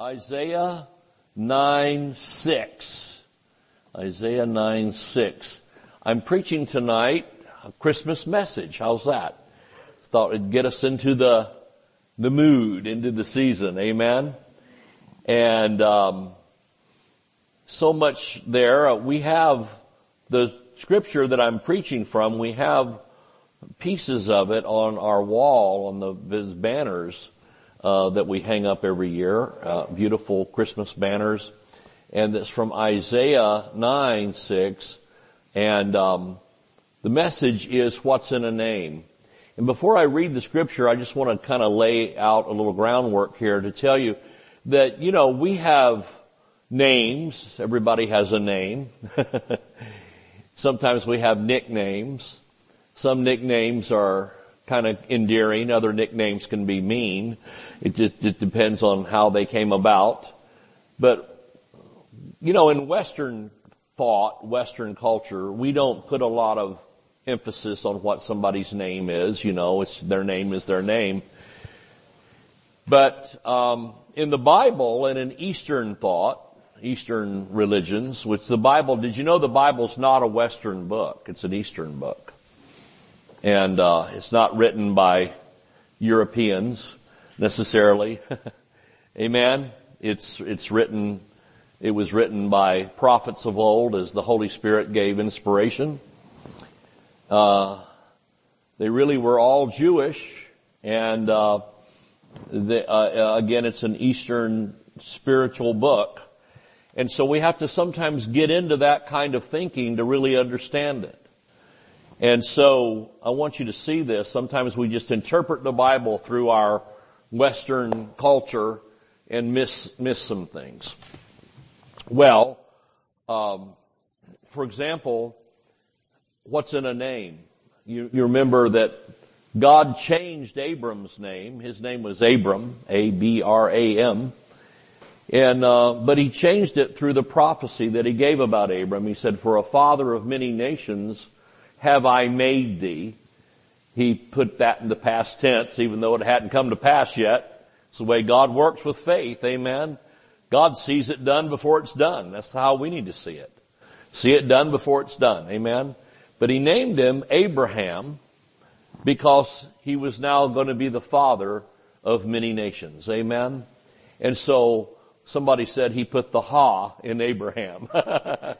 Isaiah 9 6. Isaiah 9 6. I'm preaching tonight a Christmas message. How's that? Thought it'd get us into the, the mood, into the season. Amen. And, um, so much there. We have the scripture that I'm preaching from. We have pieces of it on our wall on the banners uh, that we hang up every year, uh, beautiful Christmas banners, and it's from Isaiah nine six, and um, the message is what's in a name. And before I read the scripture, I just want to kind of lay out a little groundwork here to tell you that you know we have names. Everybody has a name. Sometimes we have nicknames. Some nicknames are kind of endearing. Other nicknames can be mean. It just it depends on how they came about. But, you know, in Western thought, Western culture, we don't put a lot of emphasis on what somebody's name is. You know, it's their name is their name. But um, in the Bible and in Eastern thought, Eastern religions, which the Bible, did you know the Bible's not a Western book? It's an Eastern book. And uh, it's not written by Europeans necessarily. Amen. It's, it's written, it was written by prophets of old as the Holy Spirit gave inspiration. Uh, they really were all Jewish and, uh, the, uh, again, it's an Eastern spiritual book. And so we have to sometimes get into that kind of thinking to really understand it. And so I want you to see this. Sometimes we just interpret the Bible through our Western culture and miss, miss some things. Well, um, for example, what's in a name? You, you remember that God changed Abram's name. His name was Abram, A-B-R-A-M. And, uh, but he changed it through the prophecy that he gave about Abram. He said, for a father of many nations have I made thee he put that in the past tense, even though it hadn't come to pass yet. It's the way God works with faith. Amen. God sees it done before it's done. That's how we need to see it. See it done before it's done. Amen. But he named him Abraham because he was now going to be the father of many nations. Amen. And so somebody said he put the ha in Abraham.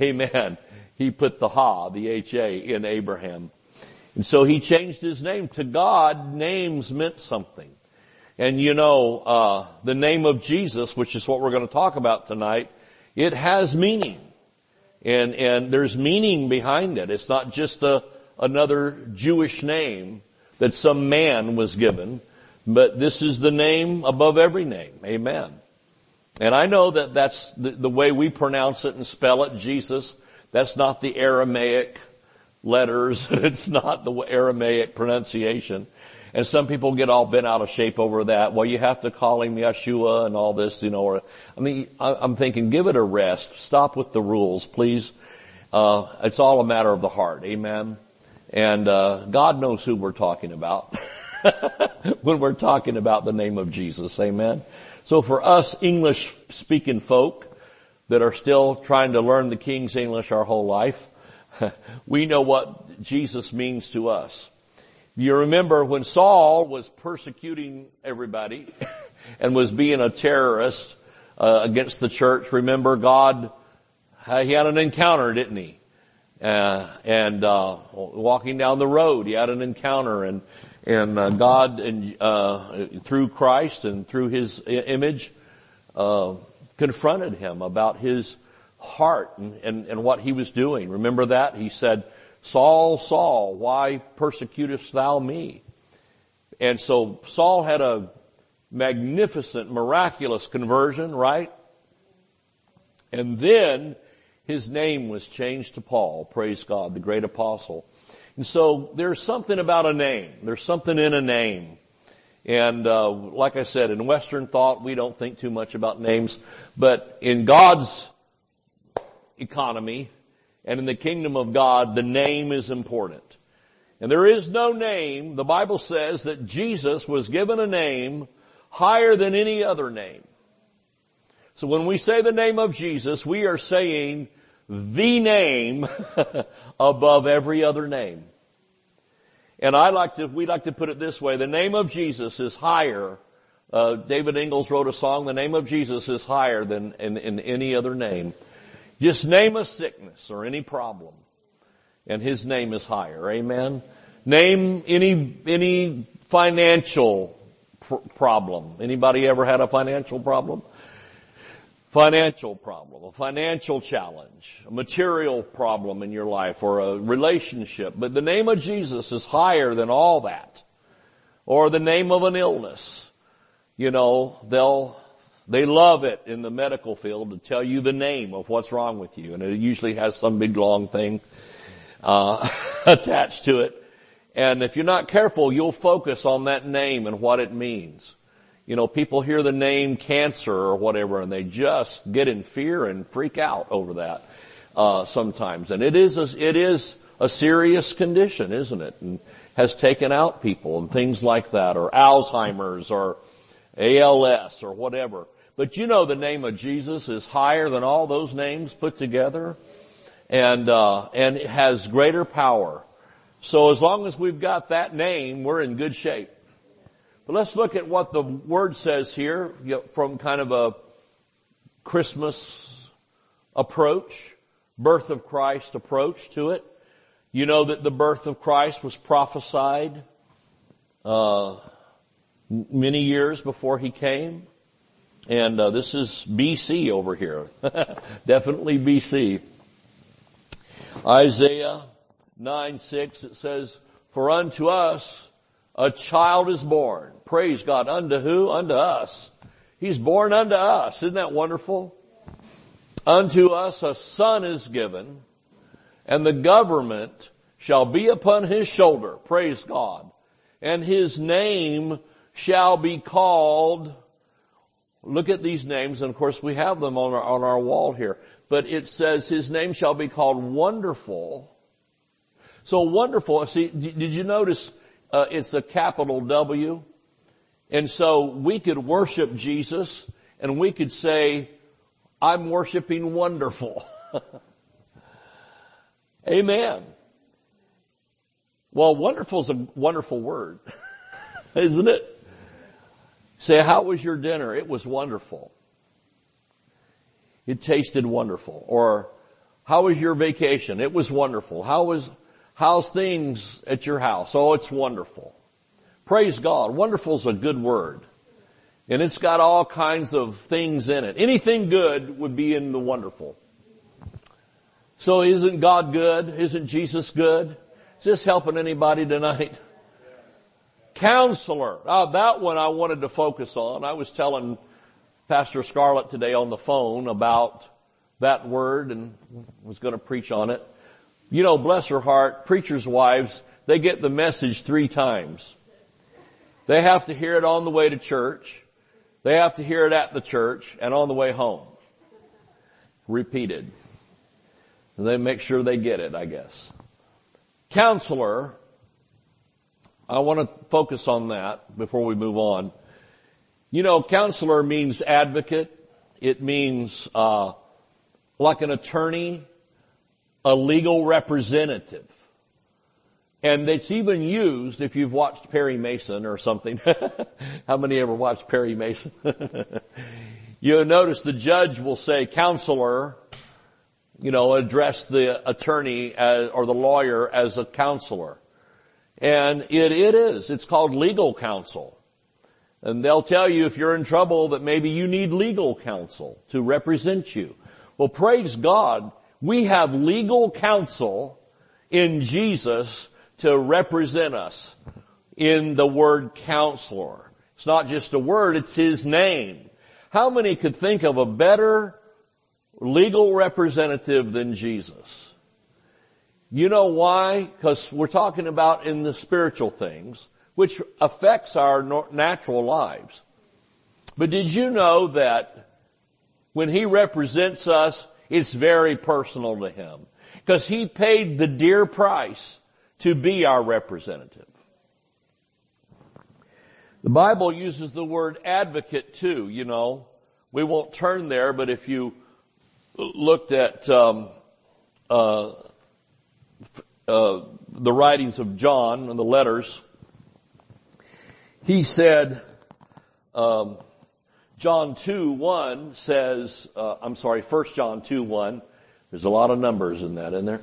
Amen. He put the ha, the H-A in Abraham. And so he changed his name. To God, names meant something. And you know, uh, the name of Jesus, which is what we're going to talk about tonight, it has meaning. And, and there's meaning behind it. It's not just a, another Jewish name that some man was given, but this is the name above every name. Amen. And I know that that's the, the way we pronounce it and spell it, Jesus. That's not the Aramaic letters. it's not the Aramaic pronunciation. And some people get all bent out of shape over that. Well, you have to call him Yeshua and all this, you know, or, I mean, I'm thinking give it a rest. Stop with the rules, please. Uh, it's all a matter of the heart. Amen. And, uh, God knows who we're talking about when we're talking about the name of Jesus. Amen. So for us English speaking folk that are still trying to learn the King's English our whole life, we know what Jesus means to us. You remember when Saul was persecuting everybody and was being a terrorist uh, against the church, remember God, uh, he had an encounter, didn't he? Uh, and uh, walking down the road, he had an encounter, and and uh, God, and uh, through Christ and through His image, confronted him about his heart and, and, and what he was doing. Remember that? He said, Saul, Saul, why persecutest thou me? And so Saul had a magnificent, miraculous conversion, right? And then his name was changed to Paul, praise God, the great apostle. And so there's something about a name. There's something in a name. And uh, like I said, in Western thought, we don't think too much about names, but in God's economy and in the kingdom of God, the name is important. And there is no name. The Bible says that Jesus was given a name higher than any other name. So when we say the name of Jesus, we are saying the name above every other name. And I like to, we like to put it this way, the name of Jesus is higher. Uh, David Ingles wrote a song, the name of Jesus is higher than in, in any other name. Just name a sickness or any problem and his name is higher. Amen. Name any, any financial pr- problem. Anybody ever had a financial problem? Financial problem, a financial challenge, a material problem in your life or a relationship. But the name of Jesus is higher than all that. Or the name of an illness. You know, they'll, they love it in the medical field to tell you the name of what's wrong with you. And it usually has some big long thing, uh, attached to it. And if you're not careful, you'll focus on that name and what it means. You know, people hear the name cancer or whatever and they just get in fear and freak out over that, uh, sometimes. And it is, a, it is a serious condition, isn't it? And has taken out people and things like that or Alzheimer's or ALS or whatever. But you know the name of Jesus is higher than all those names put together and, uh, and it has greater power so as long as we've got that name, we're in good shape. But let's look at what the word says here from kind of a Christmas approach, birth of Christ approach to it. You know that the birth of Christ was prophesied uh, many years before he came. And uh, this is BC over here. Definitely BC. Isaiah 9, 6, it says, For unto us a child is born. Praise God. Unto who? Unto us. He's born unto us. Isn't that wonderful? Unto us a son is given, and the government shall be upon his shoulder. Praise God. And his name shall be called, look at these names, and of course we have them on our, on our wall here, but it says his name shall be called Wonderful, so wonderful. See, did you notice uh, it's a capital W? And so we could worship Jesus and we could say, I'm worshiping wonderful. Amen. Well, wonderful is a wonderful word, isn't it? Say, how was your dinner? It was wonderful. It tasted wonderful. Or, how was your vacation? It was wonderful. How was, How's things at your house? Oh, it's wonderful. Praise God. Wonderful is a good word. And it's got all kinds of things in it. Anything good would be in the wonderful. So isn't God good? Isn't Jesus good? Is this helping anybody tonight? Counselor. Oh, that one I wanted to focus on. I was telling Pastor Scarlett today on the phone about that word and was going to preach on it. You know, bless her heart, preachers' wives, they get the message three times. They have to hear it on the way to church. They have to hear it at the church and on the way home. Repeated. They make sure they get it, I guess. Counselor, I want to focus on that before we move on. You know, counselor means advocate. It means uh, like an attorney a legal representative. And it's even used if you've watched Perry Mason or something. How many ever watched Perry Mason? You'll notice the judge will say counselor, you know, address the attorney as, or the lawyer as a counselor. And it, it is. It's called legal counsel. And they'll tell you if you're in trouble that maybe you need legal counsel to represent you. Well, praise God we have legal counsel in Jesus to represent us in the word counselor. It's not just a word, it's his name. How many could think of a better legal representative than Jesus? You know why? Because we're talking about in the spiritual things, which affects our natural lives. But did you know that when he represents us, it's very personal to him because he paid the dear price to be our representative. The Bible uses the word advocate too, you know. We won't turn there, but if you looked at um, uh, uh, the writings of John and the letters, he said, um, John 2, 1 says, uh, I'm sorry, 1 John 2, 1. There's a lot of numbers in that, in there.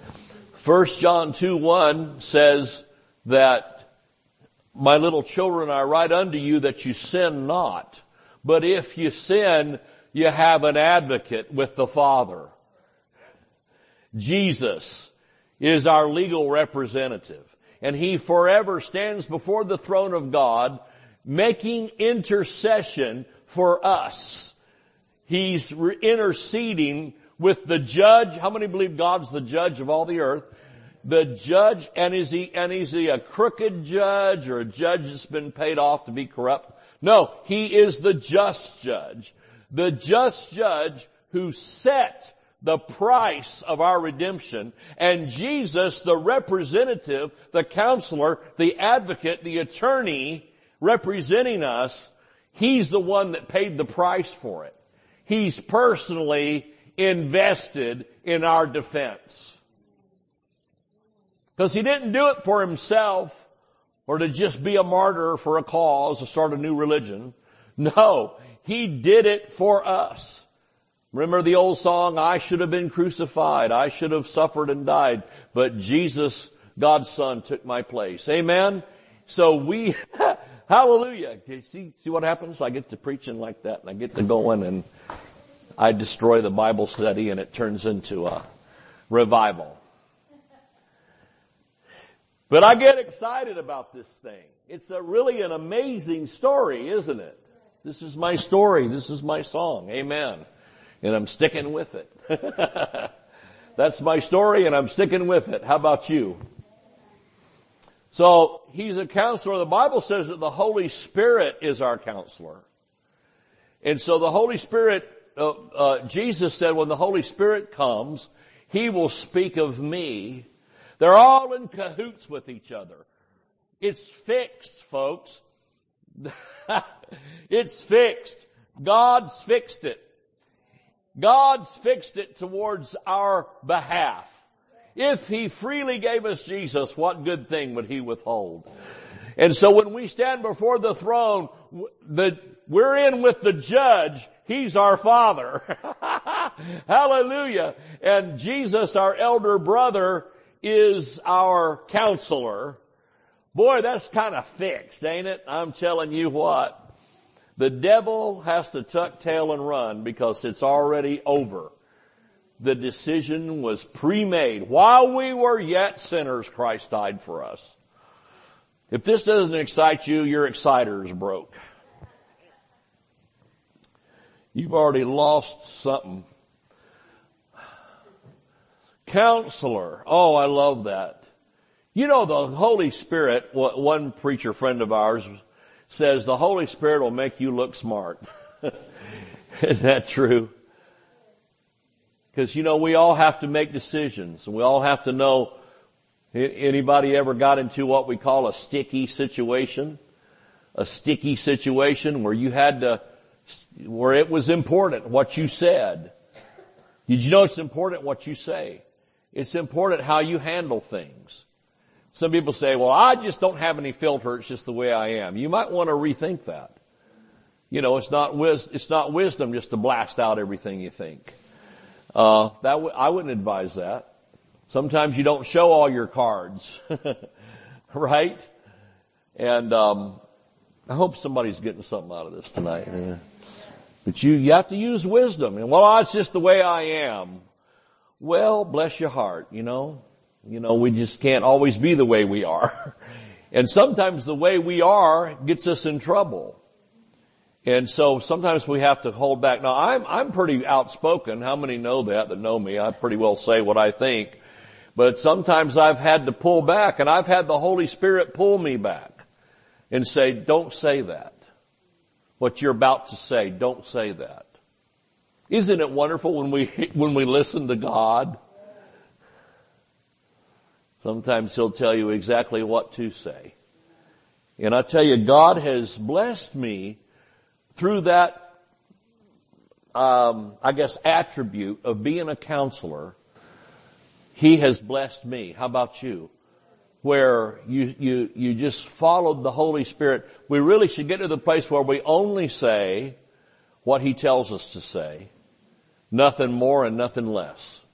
1 John 2, 1 says that my little children, I write unto you that you sin not. But if you sin, you have an advocate with the Father. Jesus is our legal representative and he forever stands before the throne of God making intercession for us. He's interceding with the judge. How many believe God's the judge of all the earth? The judge, and is he, and is he a crooked judge or a judge that's been paid off to be corrupt? No, he is the just judge. The just judge who set the price of our redemption and Jesus, the representative, the counselor, the advocate, the attorney representing us, he's the one that paid the price for it. He's personally invested in our defense. Because he didn't do it for himself or to just be a martyr for a cause, to start a new religion. No, he did it for us. Remember the old song, I should have been crucified, I should have suffered and died, but Jesus, God's son, took my place. Amen? So we, hallelujah. See, see what happens? I get to preaching like that and I get to going and I destroy the Bible study and it turns into a revival. But I get excited about this thing. It's a really an amazing story, isn't it? This is my story. This is my song. Amen. And I'm sticking with it. That's my story and I'm sticking with it. How about you? So he's a counselor. The Bible says that the Holy Spirit is our counselor. And so the Holy Spirit, uh, uh, Jesus said when the Holy Spirit comes, he will speak of me they're all in cahoots with each other. It's fixed, folks. it's fixed. God's fixed it. God's fixed it towards our behalf. If He freely gave us Jesus, what good thing would He withhold? And so when we stand before the throne, the, we're in with the judge. He's our father. Hallelujah. And Jesus, our elder brother, is our counselor. Boy, that's kind of fixed, ain't it? I'm telling you what. The devil has to tuck tail and run because it's already over. The decision was pre-made. While we were yet sinners, Christ died for us. If this doesn't excite you, your exciter's broke. You've already lost something Counselor. Oh, I love that. You know, the Holy Spirit, one preacher friend of ours says the Holy Spirit will make you look smart. Isn't that true? Because you know, we all have to make decisions. And we all have to know, anybody ever got into what we call a sticky situation? A sticky situation where you had to, where it was important what you said. Did you know it's important what you say? It's important how you handle things. Some people say, well, I just don't have any filter. It's just the way I am. You might want to rethink that. You know, it's not it's not wisdom just to blast out everything you think. Uh, that w- I wouldn't advise that. Sometimes you don't show all your cards, right? And um, I hope somebody's getting something out of this tonight. But you you have to use wisdom. And well, it's just the way I am. Well, bless your heart, you know. You know, we just can't always be the way we are. And sometimes the way we are gets us in trouble. And so sometimes we have to hold back. Now I'm, I'm pretty outspoken. How many know that, that know me? I pretty well say what I think. But sometimes I've had to pull back and I've had the Holy Spirit pull me back and say, don't say that. What you're about to say, don't say that. Isn't it wonderful when we, when we listen to God? Sometimes He'll tell you exactly what to say. And I tell you, God has blessed me through that, um, I guess, attribute of being a counselor. He has blessed me. How about you? Where you, you, you just followed the Holy Spirit. We really should get to the place where we only say what He tells us to say. Nothing more and nothing less.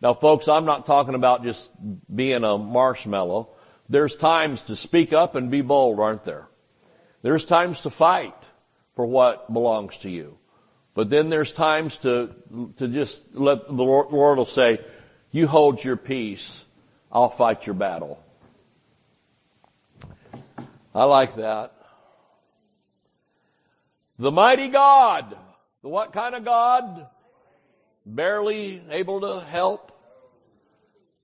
Now folks, I'm not talking about just being a marshmallow. There's times to speak up and be bold, aren't there? There's times to fight for what belongs to you. But then there's times to, to just let the Lord, will say, you hold your peace. I'll fight your battle. I like that. The mighty God. The what kind of God? Barely able to help.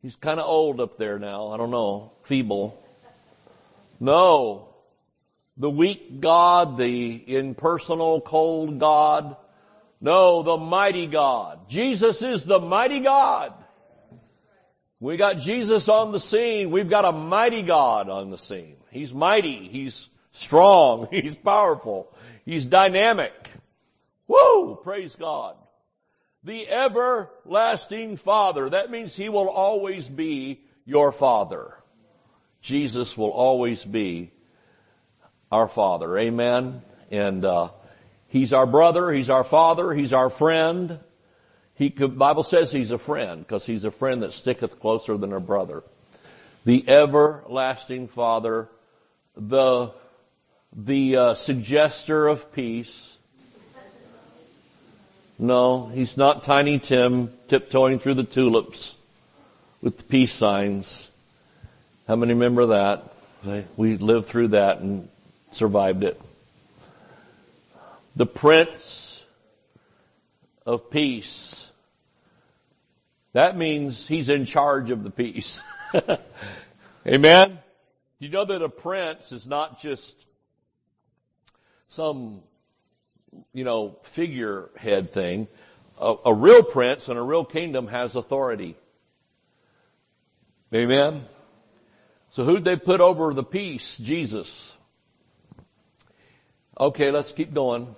He's kind of old up there now. I don't know. Feeble. No. The weak God, the impersonal, cold God. No, the mighty God. Jesus is the mighty God. We got Jesus on the scene. We've got a mighty God on the scene. He's mighty. He's strong. He's powerful. He's dynamic. Woo! Praise God the everlasting Father. That means He will always be your Father. Jesus will always be our Father. Amen. And uh, He's our brother. He's our Father. He's our friend. He Bible says He's a friend because He's a friend that sticketh closer than a brother. The everlasting Father, the the uh, suggester of peace no, he's not Tiny Tim tiptoeing through the tulips with the peace signs. How many remember that? We lived through that and survived it. The Prince of Peace. That means he's in charge of the peace. Amen? You know that a prince is not just some you know, figurehead thing. A, a real prince and a real kingdom has authority. Amen? So who'd they put over the peace? Jesus. Okay, let's keep going.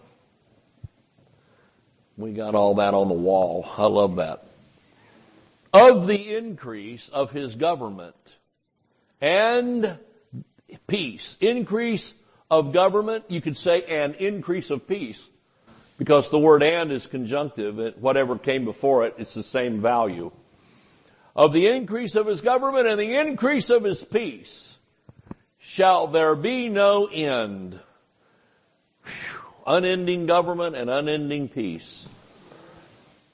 We got all that on the wall. I love that. Of the increase of his government and peace. Increase of government, you could say an increase of peace. Because the word and is conjunctive, whatever came before it, it's the same value. Of the increase of his government and the increase of his peace shall there be no end. Unending government and unending peace.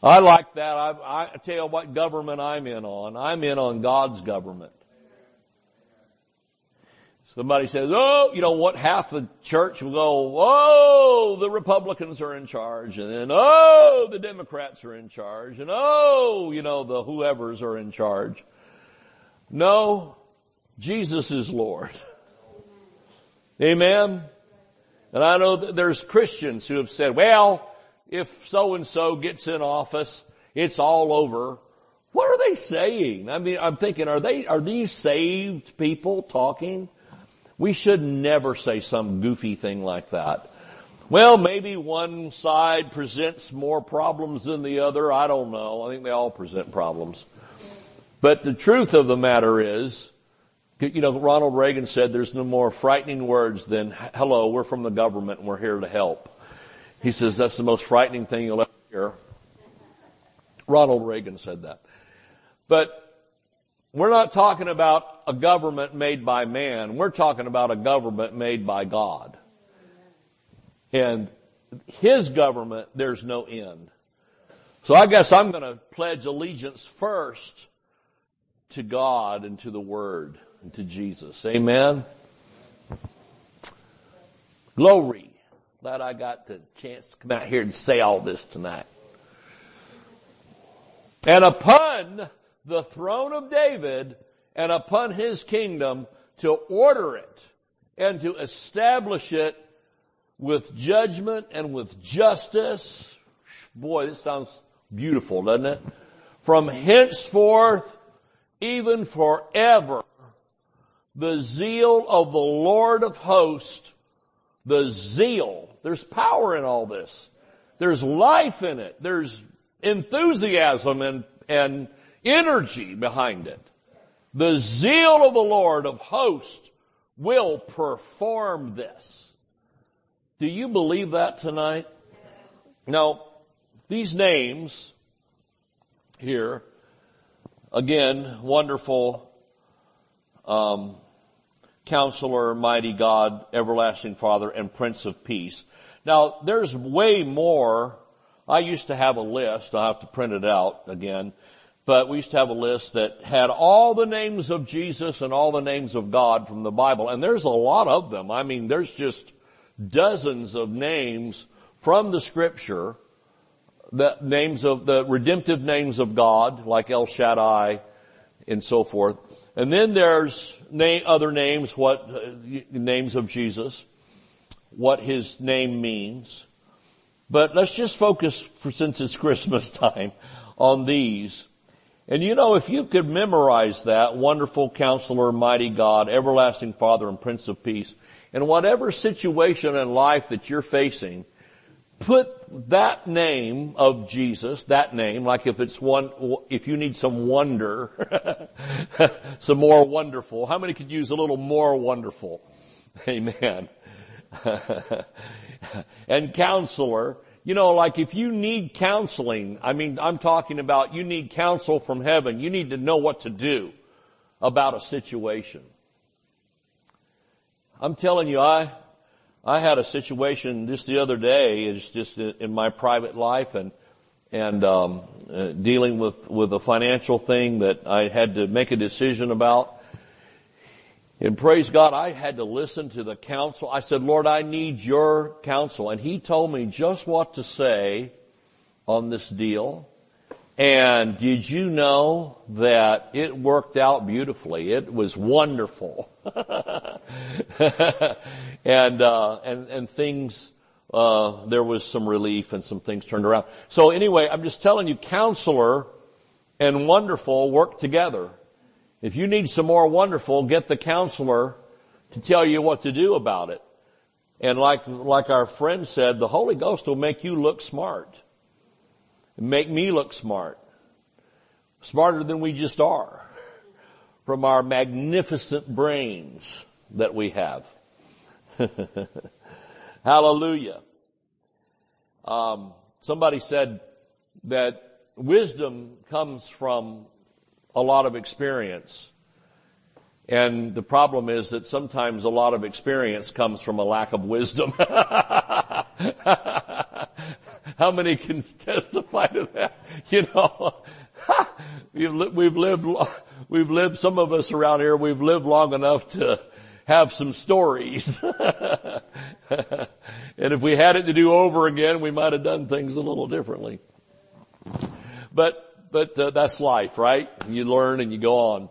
I like that. I, I tell you what government I'm in on. I'm in on God's government. Somebody says, oh, you know what, half the church will go, oh, the Republicans are in charge, and then, oh, the Democrats are in charge, and oh, you know, the whoever's are in charge. No, Jesus is Lord. Amen? And I know that there's Christians who have said, well, if so and so gets in office, it's all over. What are they saying? I mean, I'm thinking, are they, are these saved people talking? We should never say some goofy thing like that. Well, maybe one side presents more problems than the other. I don't know. I think they all present problems. But the truth of the matter is, you know, Ronald Reagan said there's no more frightening words than, hello, we're from the government and we're here to help. He says that's the most frightening thing you'll ever hear. Ronald Reagan said that. But we're not talking about a government made by man. We're talking about a government made by God. And His government, there's no end. So I guess I'm going to pledge allegiance first to God and to the Word to Jesus. Amen. Glory. Glad I got the chance to come out here and say all this tonight. And upon the throne of David and upon his kingdom to order it and to establish it with judgment and with justice. Boy, this sounds beautiful, doesn't it? From henceforth, even forever, the zeal of the Lord of hosts, the zeal. There's power in all this. There's life in it. There's enthusiasm and, and energy behind it. The zeal of the Lord of hosts will perform this. Do you believe that tonight? Now, these names here, again, wonderful, um, counselor, mighty God, everlasting Father, and Prince of Peace. Now, there's way more. I used to have a list. I'll have to print it out again. But we used to have a list that had all the names of Jesus and all the names of God from the Bible. And there's a lot of them. I mean, there's just dozens of names from the scripture, the names of, the redemptive names of God, like El Shaddai and so forth. And then there's name, other names, what, uh, names of Jesus, what his name means. But let's just focus, for, since it's Christmas time, on these. And you know, if you could memorize that, wonderful counselor, mighty God, everlasting Father and Prince of Peace, in whatever situation in life that you're facing, put that name of Jesus, that name, like if it's one, if you need some wonder, some more wonderful, how many could use a little more wonderful? Amen. and counselor, you know, like if you need counseling, I mean, I'm talking about you need counsel from heaven. You need to know what to do about a situation. I'm telling you, I, I had a situation just the other day, it's just in my private life and, and, um, uh, dealing with, with a financial thing that I had to make a decision about. And praise God, I had to listen to the counsel. I said, Lord, I need your counsel. And he told me just what to say on this deal. And did you know that it worked out beautifully? It was wonderful. and, uh, and, and things, uh, there was some relief and some things turned around. So anyway, I'm just telling you, counselor and wonderful work together. If you need some more wonderful, get the counselor to tell you what to do about it. And like, like our friend said, the Holy Ghost will make you look smart. Make me look smart. Smarter than we just are. From our magnificent brains that we have. Hallelujah. Um, somebody said that wisdom comes from a lot of experience. And the problem is that sometimes a lot of experience comes from a lack of wisdom. How many can testify to that? You know, we've lived, we've lived, some of us around here, we've lived long enough to have some stories. and if we had it to do over again, we might have done things a little differently. But but uh, that's life, right? You learn and you go on.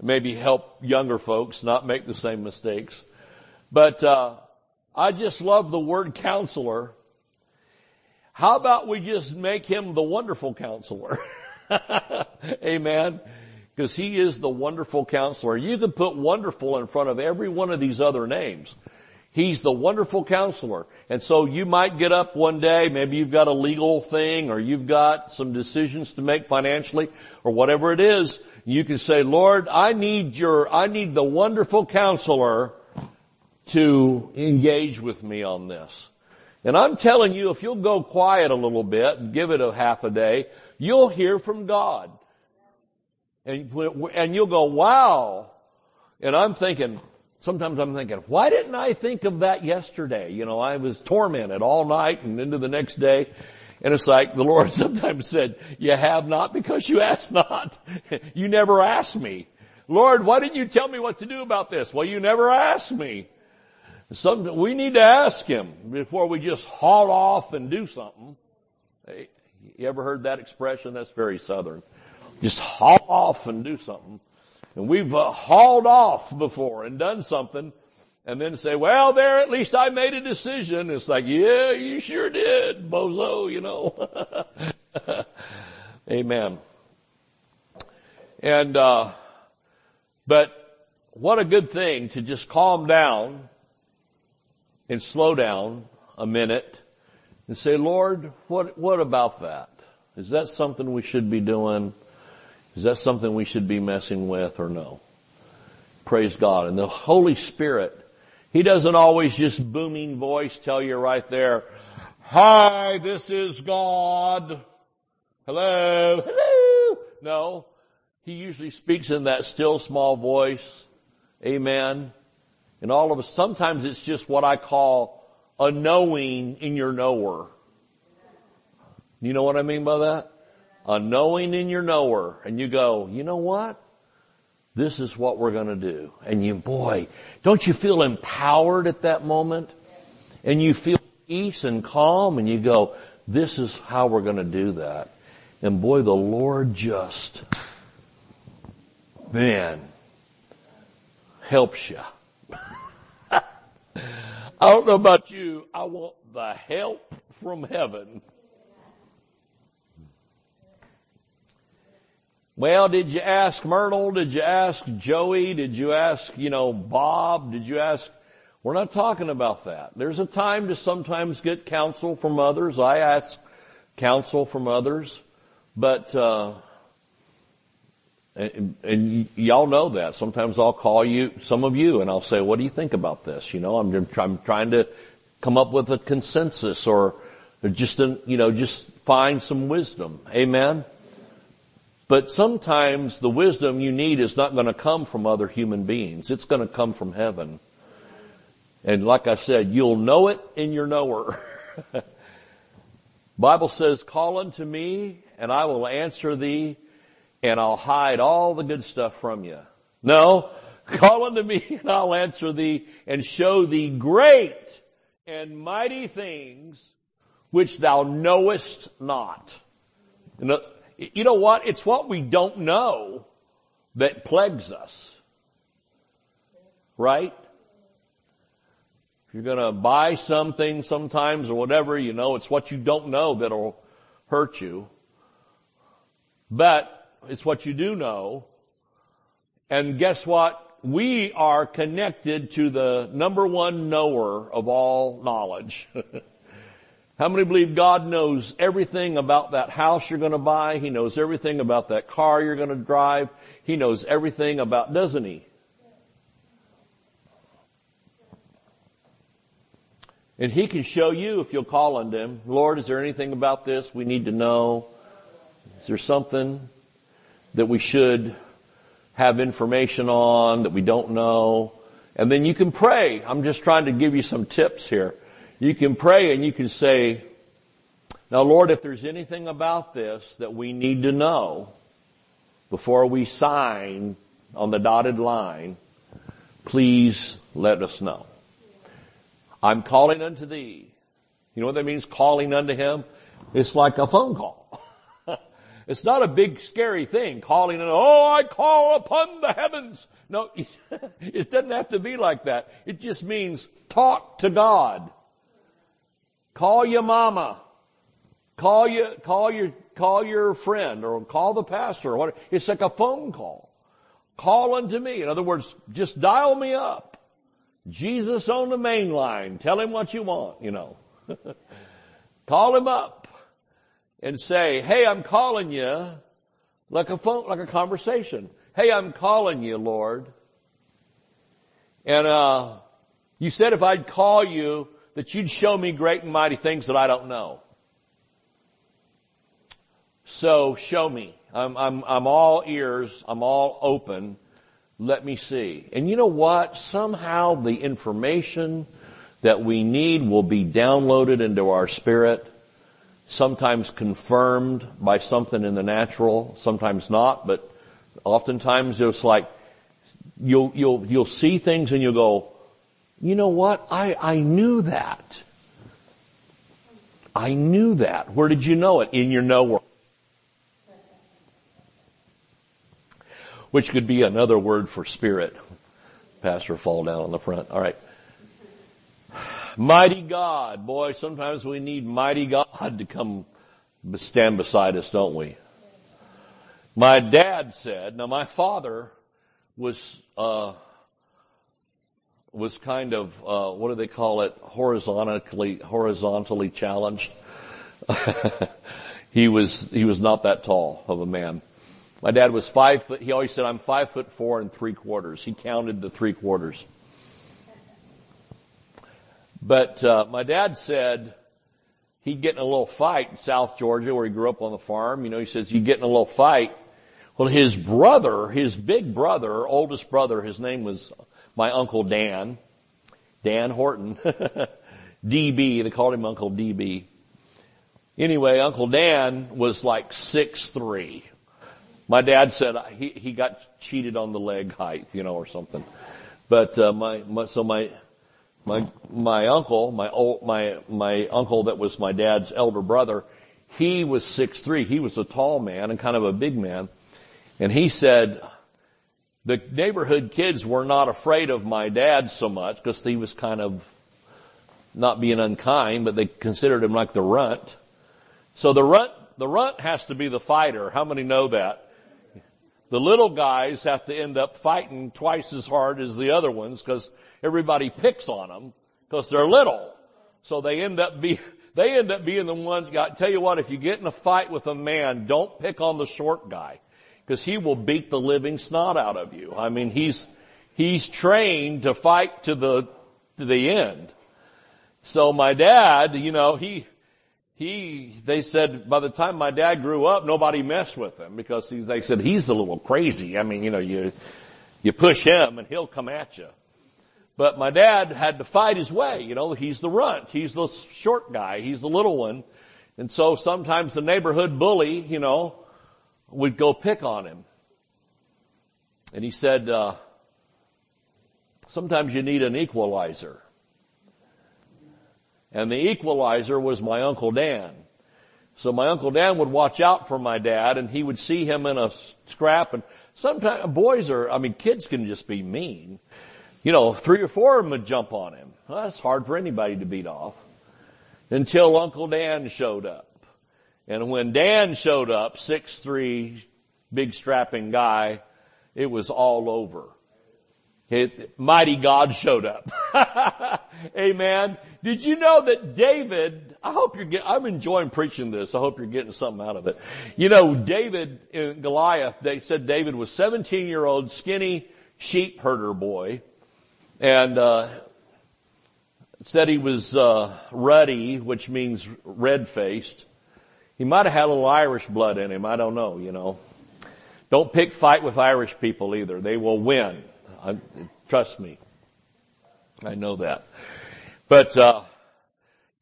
Maybe help younger folks not make the same mistakes. But uh, I just love the word counselor. How about we just make him the wonderful counselor? Amen. Because he is the wonderful counselor. You can put wonderful in front of every one of these other names. He's the wonderful counselor. And so you might get up one day, maybe you've got a legal thing or you've got some decisions to make financially or whatever it is. You can say, Lord, I need your, I need the wonderful counselor to engage with me on this. And I'm telling you, if you'll go quiet a little bit and give it a half a day, you'll hear from God. And, and you'll go, wow. And I'm thinking, sometimes I'm thinking, why didn't I think of that yesterday? You know, I was tormented all night and into the next day. And it's like the Lord sometimes said, you have not because you ask not. you never asked me. Lord, why didn't you tell me what to do about this? Well, you never asked me. We need to ask Him before we just haul off and do something. Hey, you ever heard that expression? That's very southern. Just haul off and do something. And we've uh, hauled off before and done something and then say, well, there, at least I made a decision. It's like, yeah, you sure did, bozo, you know. Amen. And, uh, but what a good thing to just calm down and slow down a minute and say, Lord, what, what about that? Is that something we should be doing? Is that something we should be messing with or no? Praise God. And the Holy Spirit, He doesn't always just booming voice tell you right there, Hi, this is God. Hello, hello. No, He usually speaks in that still small voice. Amen. And all of us, sometimes it's just what I call a knowing in your knower. You know what I mean by that? A knowing in your knower. And you go, you know what? This is what we're gonna do. And you, boy, don't you feel empowered at that moment? And you feel peace and calm and you go, this is how we're gonna do that. And boy, the Lord just, man, helps you. I don't know about you. I want the help from heaven. Well, did you ask Myrtle? Did you ask Joey? Did you ask, you know, Bob? Did you ask? We're not talking about that. There's a time to sometimes get counsel from others. I ask counsel from others, but uh, and, and y'all know that. Sometimes I'll call you, some of you, and I'll say, "What do you think about this?" You know, I'm, I'm trying to come up with a consensus or just, a, you know, just find some wisdom. Amen. But sometimes the wisdom you need is not going to come from other human beings. It's going to come from heaven. And like I said, you'll know it in your knower. Bible says, call unto me and I will answer thee and I'll hide all the good stuff from you. No, call unto me and I'll answer thee and show thee great and mighty things which thou knowest not. You know what? It's what we don't know that plagues us. Right? If you're gonna buy something sometimes or whatever, you know, it's what you don't know that'll hurt you. But it's what you do know. And guess what? We are connected to the number one knower of all knowledge. How many believe God knows everything about that house you're going to buy? He knows everything about that car you're going to drive. He knows everything about, doesn't he? And he can show you if you'll call on him. Lord, is there anything about this we need to know? Is there something that we should have information on that we don't know? And then you can pray. I'm just trying to give you some tips here. You can pray and you can say, now Lord, if there's anything about this that we need to know before we sign on the dotted line, please let us know. I'm calling unto thee. You know what that means? Calling unto him? It's like a phone call. It's not a big scary thing calling and, oh, I call upon the heavens. No, it doesn't have to be like that. It just means talk to God. Call your mama. Call you, call your, call your friend or call the pastor or what. It's like a phone call. Call unto me. In other words, just dial me up. Jesus on the main line. Tell him what you want, you know. call him up and say, hey, I'm calling you like a phone, like a conversation. Hey, I'm calling you, Lord. And, uh, you said if I'd call you, that you'd show me great and mighty things that I don't know. So show me. I'm, I'm, I'm all ears. I'm all open. Let me see. And you know what? Somehow the information that we need will be downloaded into our spirit, sometimes confirmed by something in the natural, sometimes not, but oftentimes it's like you'll, you'll, you'll see things and you'll go, you know what? I, I knew that. I knew that. Where did you know it? In your knower. Which could be another word for spirit. Pastor fall down on the front. All right. Mighty God. Boy, sometimes we need mighty God to come stand beside us, don't we? My dad said, now my father was, uh, was kind of, uh, what do they call it? Horizontally, horizontally challenged. he was, he was not that tall of a man. My dad was five foot, he always said, I'm five foot four and three quarters. He counted the three quarters. But, uh, my dad said, he'd get in a little fight in South Georgia where he grew up on the farm. You know, he says, he'd get in a little fight. Well, his brother, his big brother, oldest brother, his name was my Uncle Dan, Dan Horton, DB, they called him Uncle DB. Anyway, Uncle Dan was like six three. My dad said he, he got cheated on the leg height, you know, or something. But, uh, my, my, so my, my, my uncle, my old, my, my uncle that was my dad's elder brother, he was six three. He was a tall man and kind of a big man. And he said, the neighborhood kids were not afraid of my dad so much because he was kind of not being unkind, but they considered him like the runt. So the runt, the runt has to be the fighter. How many know that? The little guys have to end up fighting twice as hard as the other ones because everybody picks on them because they're little. So they end up be, they end up being the ones got, tell you what, if you get in a fight with a man, don't pick on the short guy because he will beat the living snot out of you. I mean, he's, he's trained to fight to the, to the end. So my dad, you know, he, he, they said by the time my dad grew up, nobody messed with him because he, they said he's a little crazy. I mean, you know, you, you push him and he'll come at you. But my dad had to fight his way, you know, he's the runt, he's the short guy, he's the little one. And so sometimes the neighborhood bully, you know, would go pick on him. And he said, uh, sometimes you need an equalizer. And the equalizer was my Uncle Dan. So my Uncle Dan would watch out for my dad and he would see him in a scrap and sometimes boys are, I mean kids can just be mean. You know, three or four of them would jump on him. Well, that's hard for anybody to beat off. Until Uncle Dan showed up. And when Dan showed up, six three, big strapping guy, it was all over. It, mighty God showed up. Amen. Did you know that David, I hope you're getting, I'm enjoying preaching this. I hope you're getting something out of it. You know, David in Goliath, they said David was 17 year old skinny sheep herder boy and, uh, said he was, uh, ruddy, which means red faced. He might have had a little Irish blood in him. I don't know, you know. Don't pick fight with Irish people either. They will win. I, trust me. I know that. But, uh,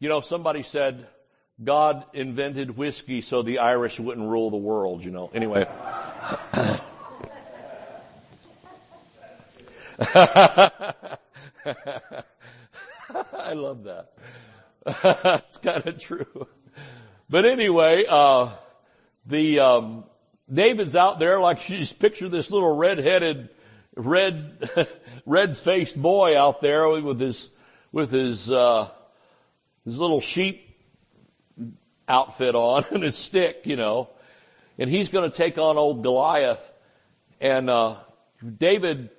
you know, somebody said God invented whiskey so the Irish wouldn't rule the world, you know. Anyway. I love that. it's kind of true. But anyway, uh, the um, David's out there like you just picture this little red-headed, red, red-faced boy out there with his with his uh, his little sheep outfit on and his stick, you know, and he's going to take on old Goliath. And uh, David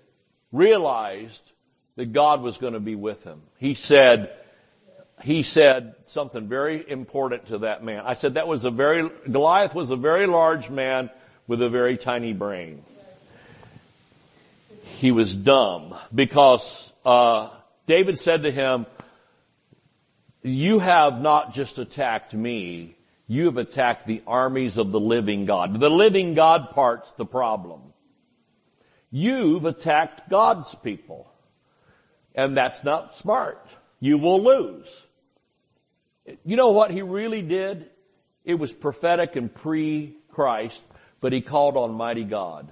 realized that God was going to be with him. He said, he said something very important to that man. I said that was a very, Goliath was a very large man with a very tiny brain. He was dumb because, uh, David said to him, you have not just attacked me, you have attacked the armies of the living God. The living God part's the problem. You've attacked God's people. And that's not smart. You will lose. You know what he really did? It was prophetic and pre-Christ, but he called on mighty God.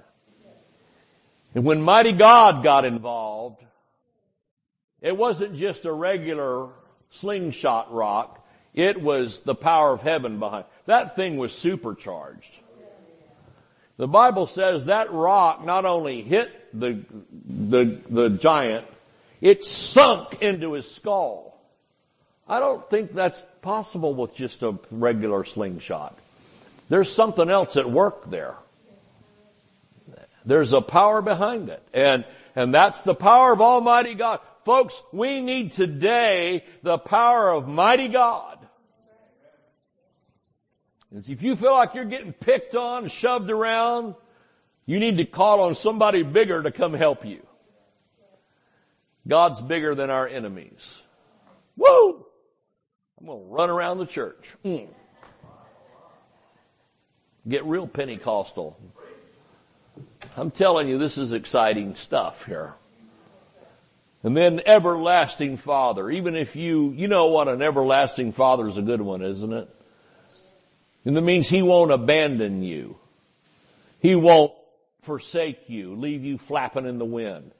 And when mighty God got involved, it wasn't just a regular slingshot rock. It was the power of heaven behind. That thing was supercharged. The Bible says that rock not only hit the, the, the giant, it sunk into his skull. I don't think that's possible with just a regular slingshot. There's something else at work there. There's a power behind it. And, and that's the power of Almighty God. Folks, we need today the power of mighty God. If you feel like you're getting picked on, shoved around, you need to call on somebody bigger to come help you. God's bigger than our enemies. Woo! I'm going to run around the church. Mm. Get real Pentecostal. I'm telling you, this is exciting stuff here. And then everlasting father. Even if you, you know what an everlasting father is a good one, isn't it? And that means he won't abandon you. He won't forsake you, leave you flapping in the wind.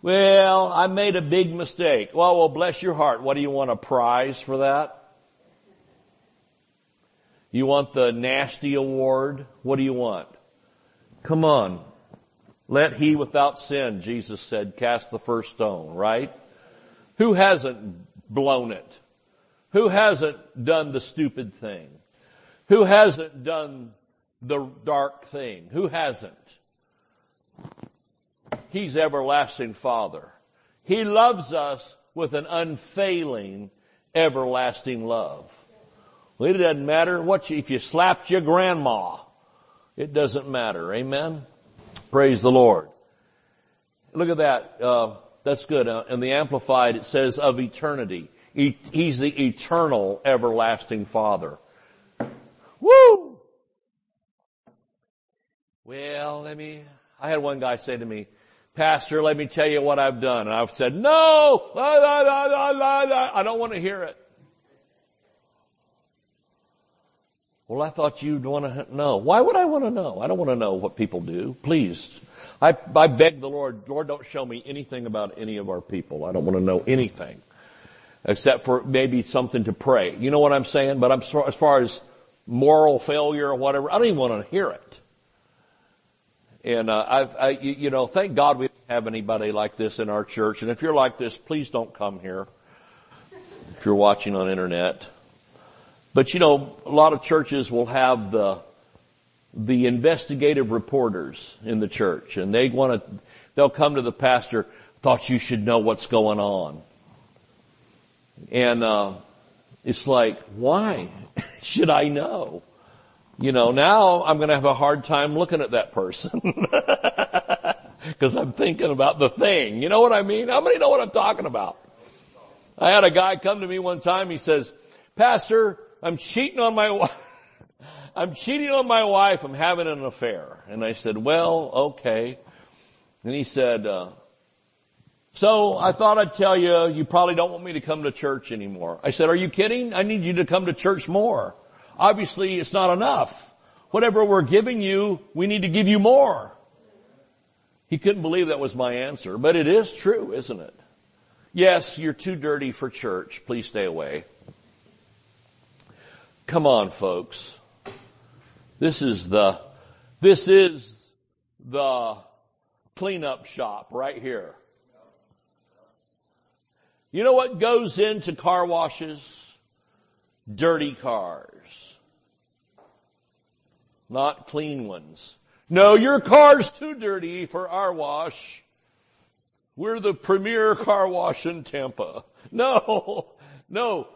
Well, I made a big mistake. Well, well, bless your heart. What do you want a prize for that? You want the nasty award? What do you want? Come on. Let he without sin, Jesus said, cast the first stone, right? Who hasn't blown it? Who hasn't done the stupid thing? Who hasn't done the dark thing? Who hasn't? He's everlasting Father. He loves us with an unfailing, everlasting love. Well, it doesn't matter what you, if you slapped your grandma. It doesn't matter. Amen. Praise the Lord. Look at that. Uh, that's good. Uh, in the Amplified, it says of eternity. He, he's the eternal, everlasting Father. Woo! Well, let me, I had one guy say to me, Pastor, let me tell you what I've done. And I've said, no, I don't want to hear it. Well, I thought you'd want to know. Why would I want to know? I don't want to know what people do. Please. I, I beg the Lord, Lord, don't show me anything about any of our people. I don't want to know anything. Except for maybe something to pray. You know what I'm saying? But I'm, as far as moral failure or whatever, I don't even want to hear it. And uh, I've, I, you know, thank God we don't have anybody like this in our church. And if you're like this, please don't come here. If you're watching on internet, but you know, a lot of churches will have the, the investigative reporters in the church and they want to, they'll come to the pastor, thought you should know what's going on. And, uh, it's like, why should I know? You know, now I'm going to have a hard time looking at that person. Cause I'm thinking about the thing. You know what I mean? How many know what I'm talking about? I had a guy come to me one time, he says, Pastor, I'm cheating on my wife. I'm cheating on my wife. I'm having an affair. And I said, well, okay. And he said, uh, so I thought I'd tell you, you probably don't want me to come to church anymore. I said, are you kidding? I need you to come to church more. Obviously it's not enough. Whatever we're giving you, we need to give you more. He couldn't believe that was my answer, but it is true, isn't it? Yes, you're too dirty for church. Please stay away. Come on, folks. This is the, this is the cleanup shop right here. You know what goes into car washes? Dirty cars. Not clean ones. No, your car's too dirty for our wash. We're the premier car wash in Tampa. No, no.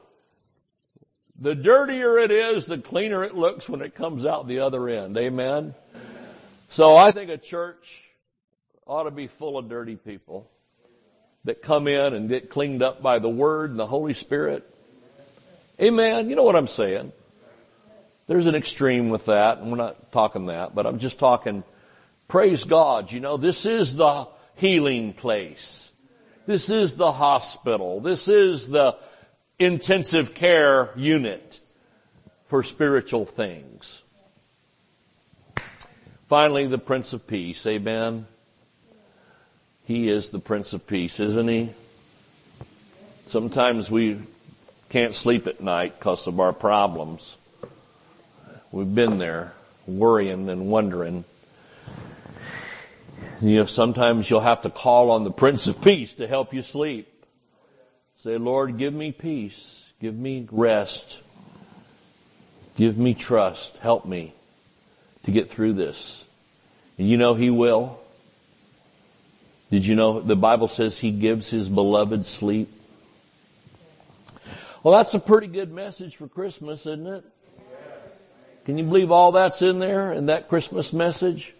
The dirtier it is, the cleaner it looks when it comes out the other end. Amen? So I think a church ought to be full of dirty people that come in and get cleaned up by the Word and the Holy Spirit. Amen. You know what I'm saying? There's an extreme with that, and we're not talking that, but I'm just talking, praise God, you know, this is the healing place. This is the hospital. This is the intensive care unit for spiritual things. Finally, the Prince of Peace. Amen. He is the Prince of Peace, isn't he? Sometimes we can't sleep at night because of our problems. We've been there worrying and wondering. You know, sometimes you'll have to call on the Prince of Peace to help you sleep. Say, Lord, give me peace. Give me rest. Give me trust. Help me to get through this. And you know He will. Did you know the Bible says he gives his beloved sleep? Well, that's a pretty good message for Christmas, isn't it? Can you believe all that's in there in that Christmas message?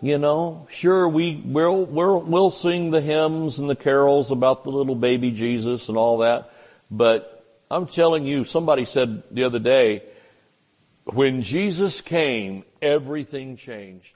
You know, sure we will we'll, we'll sing the hymns and the carols about the little baby Jesus and all that, but I'm telling you, somebody said the other day, when Jesus came, everything changed.